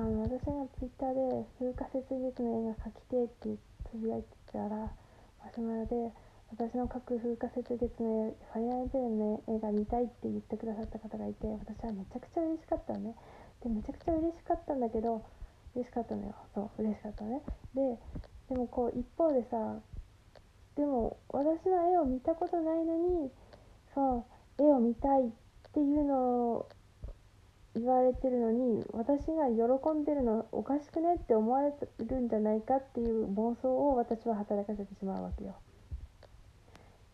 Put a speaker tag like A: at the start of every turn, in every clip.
A: あの私がツイッターで風化雪月の絵が描きてってつぶやいてたらマシュマロで私の描く風化雪月の絵ファイアーエンブレムの絵が見たいって言ってくださった方がいて私はめちゃくちゃ嬉しかったのね。でめちゃくちゃ嬉しかったんだけど嬉しかったのよ。そう嬉しかったね。ででもこう一方でさでも私の絵を見たことないのにそう絵を見たいっていうのを言われてるのに私が喜んでるのおかしくねって思われるんじゃないかっていう妄想を私は働かせてしまうわけよ。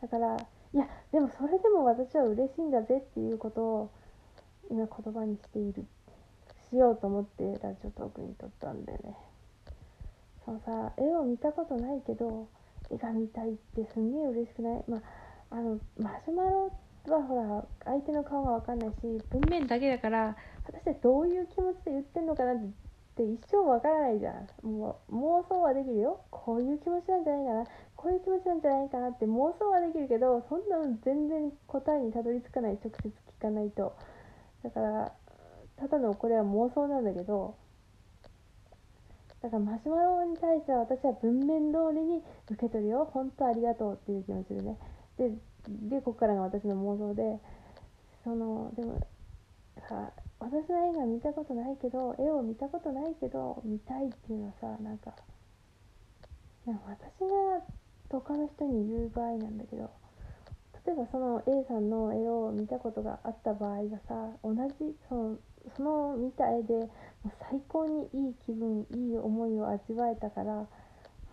A: だからいやでもそれでも私は嬉しいんだぜっていうことを今言葉にしているしようと思ってラジオトークに撮ったんだよね。そのさ絵を見たことないけど絵が見たいってすんげえ嬉しくない？まああのマシュマロはほら相手の顔が分かんないし文面だけだから果たしてどういう気持ちで言ってんのかなって一生分からないじゃん。もう妄想はできるよ。こういう気持ちなんじゃないかな。こういう気持ちなんじゃないかなって妄想はできるけどそんなの全然答えにたどり着かない直接聞かないと。だからただのこれは妄想なんだけどだからマシュマロに対しては私は文面通りに受け取るよ。本当ありがとうっていう気持ちでね。ででここからが私の妄想でそのでもさ私の絵が見たことないけど絵を見たことないけど見たいっていうのはさなんかでも私が他の人に言う場合なんだけど例えばその A さんの絵を見たことがあった場合がさ同じそのその見た絵でもう最高にいい気分いい思いを味わえたから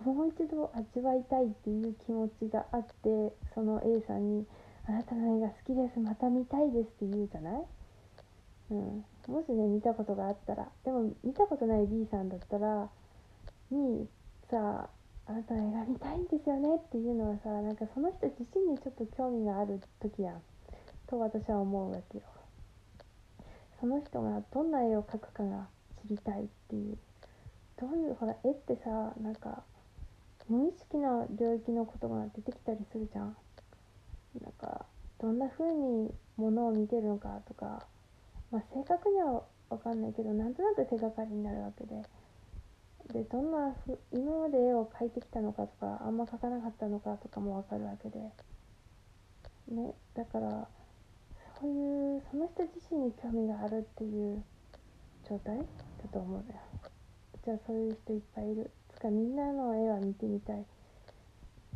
A: もう一度味わいたいっていう気持ちがあってその A さんに「あなたの絵が好きですまた見たいです」って言うじゃない？うん、もしね見たことがあったらでも見たことない B さんだったらにさあなたの絵が見たいんですよね？っていうのはさなんかその人自身にちょっと興味がある時やん。と私は思うわけよ。その人がどんな絵を描くかが知りたいっていう。どういうほら絵ってさなんか無意識な領域のことが出てきたりするじゃん。なんかどんな風にものを見てるのかとか。まあ正確には分かんないけどなんとなく手がかりになるわけで。でどんなふ今まで絵を描いてきたのかとかあんま描かなかったのかとかも分かるわけで。ねだからそういうその人自身に興味があるっていう状態だと思うんだよ。じゃあそういう人いっぱいいる。かみんなの絵は見てみたい。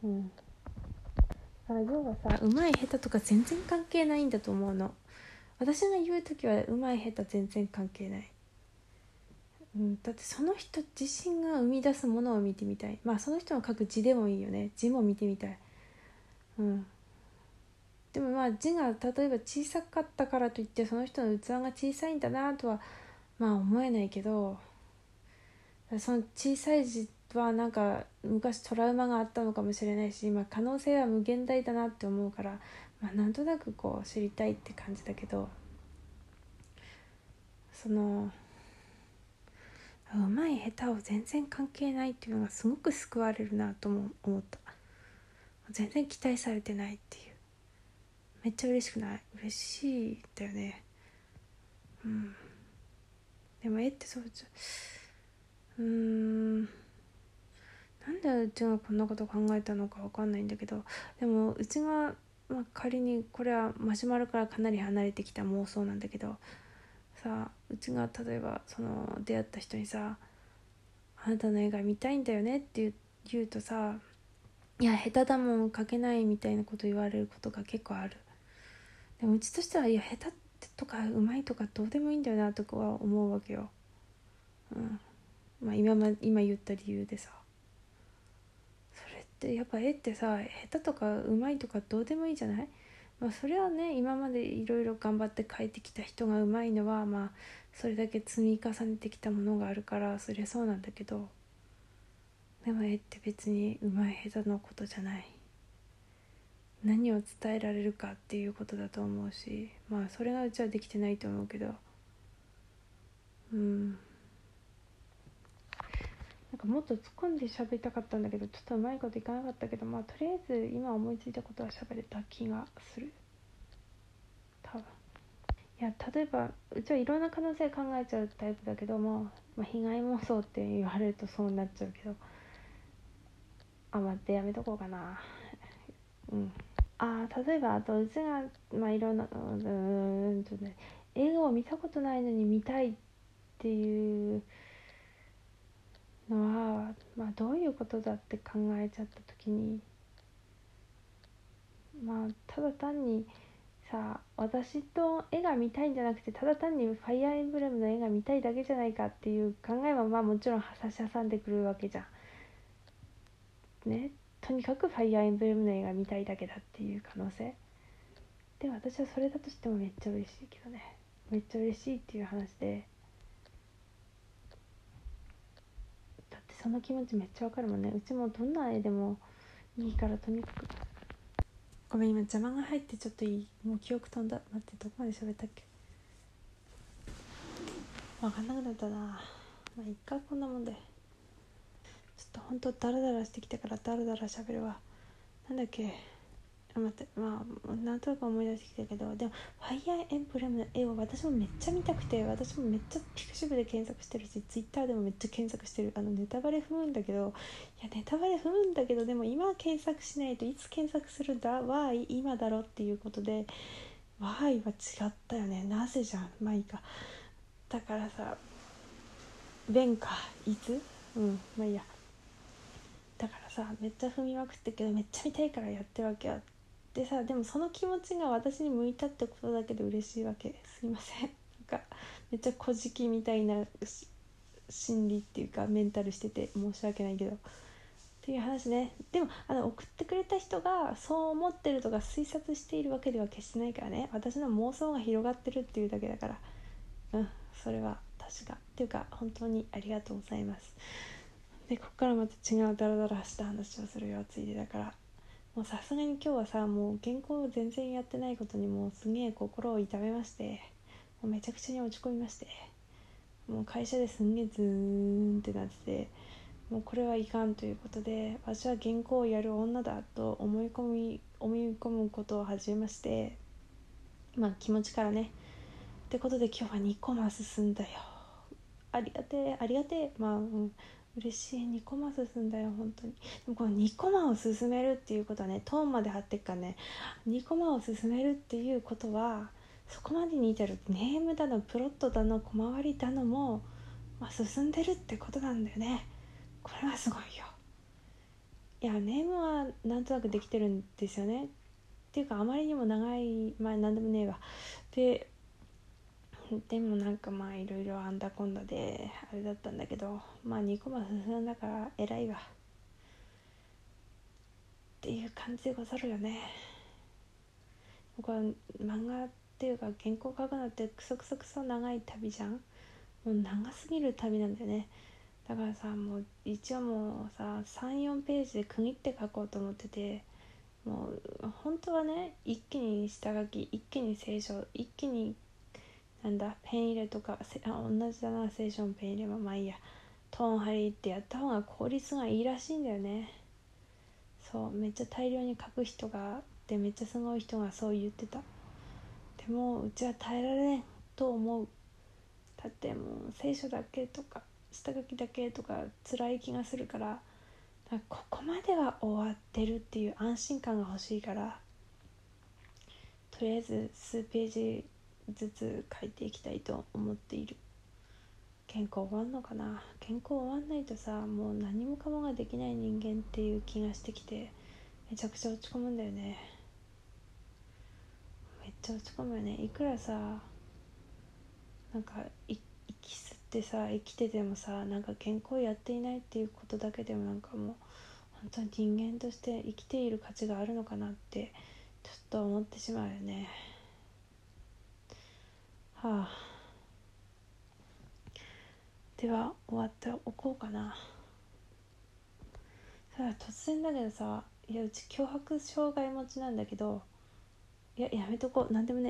A: うん。だから要はさうまい下手とか全然関係ないんだと思うの。私が言う時はうまい下手全然関係ない。うん、だってその人自身が生み出すものを見てみたい。まあその人の書く字でもいいよね。字も見てみたい。うん。でもまあ字が例えば小さかったからといってその人の器が小さいんだなとはまあ思えないけどその小さい字はなんか昔トラウマがあったのかもしれないし、まあ、可能性は無限大だなって思うから、まあ、なんとなくこう知りたいって感じだけどそのうまい下手を全然関係ないっていうのがすごく救われるなとも思った。全然期待されてないっていう。めっちゃ嬉しくない？嬉しいだよね。うん。でも絵ってそううーん。なんでうちがこんなこと考えたのか分かんないんだけどでもうちが、まあ、仮にこれはマシュマロからかなり離れてきた妄想なんだけどさうちが例えばその出会った人にさ「あなたの映画見たいんだよね」って言うとさ「いや下手だもん描けない」みたいなこと言われることが結構ある。でもうちとしてはいや下手とかうまいとかどうでもいいんだよなとかは思うわけよ。うん。まあ今今言った理由でさ。それってやっぱ絵ってさ下手とかうまいとかどうでもいいじゃない？まあ、それはね今までいろいろ頑張って書いてきた人がうまいのはまあそれだけ積み重ねてきたものがあるからそりゃそうなんだけどでも絵って別にうまい下手のことじゃない。何を伝えられるかっていうことだと思うしまあそれがうちはできてないと思うけど。うん。んかもっと突っ込んで喋りたかったんだけどちょっとうまいこといかなかったけどまあとりあえず今思いついたことは喋れた気がする。多分。いや例えばうちはいろんな可能性考えちゃうタイプだけども、まあ、被害妄想って言われるとそうなっちゃうけど。あ待ってやめとこうかな。うん。あ例えばあとうちがまあいろんなうんとね映画を見たことないのに見たいっていうのは、まあ、どういうことだって考えちゃった時にまあただ単にさ私と絵が見たいんじゃなくてただ単にファイアーエンブレムの絵が見たいだけじゃないかっていう考えはまあもちろん差し挟んでくるわけじゃん。ねとにかくファイアーエンブレムの絵が見たいだけだっていう可能性。で私はそれだとしてもめっちゃ嬉しいけどね。めっちゃ嬉しいっていう話でだってその気持ちめっちゃわかるもんね。うちもどんな絵でもいいからとにかく。ごめん今邪魔が入ってちょっといいもう記憶飛んだ。待ってどこまで喋ったっけ。分かんなくなったな。まあいっかこんなもんで。ちょっとほんとダラダラしてきたからダラダラ喋るわ。なんだっけ。あ待ってまあなんとなく思い出してきたけどでもファイアーエンブレムの絵を私もめっちゃ見たくて私もめっちゃピクシブで検索してるしツイッターでもめっちゃ検索してる。あのネタバレ踏むんだけどいやネタバレ踏むんだけどでも今検索しないといつ検索するだ Why 今だろっていうことで Why は違ったよね。なぜじゃんまあいいか。だからさ弁かいつ？うんまあいいや。だからさめっちゃ踏みまくってけどめっちゃ見たいからやってるわけよ。でさでもその気持ちが私に向いたってことだけで嬉しいわけ。すいません。なんかめっちゃ小じきみたいな心理っていうかメンタルしてて申し訳ないけど。っていう話ね。でもあの送ってくれた人がそう思ってるとか推察しているわけでは決してないからね。私の妄想が広がってるっていうだけだから。うんそれは確か。っていうか本当にありがとうございます。でここからまた違うダラダラした話をするよついでだから。もうさすがに今日はさもう原稿を全然やってないことにもうすげえ心を痛めましてもうめちゃくちゃに落ち込みましてもう会社ですんげえズーンってなっててもうこれはいかんということで私は原稿をやる女だと思い込み思い込むことを始めましてまあ気持ちからねってことで今日は2コマ進んだよ。ありがてえありがてえ。まあ、うん、嬉しい。2コマ進んだよ本当に。でもこの2コマを進めるっていうことはねトーンまで貼ってっからね2コマを進めるっていうことはそこまでに至る。ネームだのプロットだの小回りだのも、まあ、進んでるってことなんだよね。これはすごいよ。いやネームはなんとなくできてるんですよね。っていうかあまりにも長いまあ何でもねえわ。ででもなんかまあいろいろあんだこんだであれだったんだけどまあ2個も進んだから偉いわ。っていう感じでござるよね。これ漫画っていうか原稿書くのってクソクソクソ長い旅じゃん。もう長すぎる旅なんだよね。だからさもう一応もうさ34ページで区切って書こうと思っててもう本当はね一気に下書き一気に聖書一気になんだペン入れとかあ同じだなセーションペン入れはまあいいや。トーン貼りってやった方が効率がいいらしいんだよね。そうめっちゃ大量に書く人がでめっちゃすごい人がそう言ってた。でもうちは耐えられんと思う。だってもう聖書だけとか下書きだけとか辛い気がするからからここまでは終わってるっていう安心感が欲しいからとりあえず数ページずつ書いていきたいと思っている。健康終わんのかな？健康終わんないとさもう何もかもができない人間っていう気がしてきてめちゃくちゃ落ち込むんだよね。めっちゃ落ち込むよね。いくらさなんか息吸ってさ生きててもさなんか健康やっていないっていうことだけでもなんかもう本当に人間として生きている価値があるのかなってちょっと思ってしまうよね。はあ。では終わっておこうかな。さあ突然だけどさいやうち脅迫障害持ちなんだけどいややめとこう。何でもね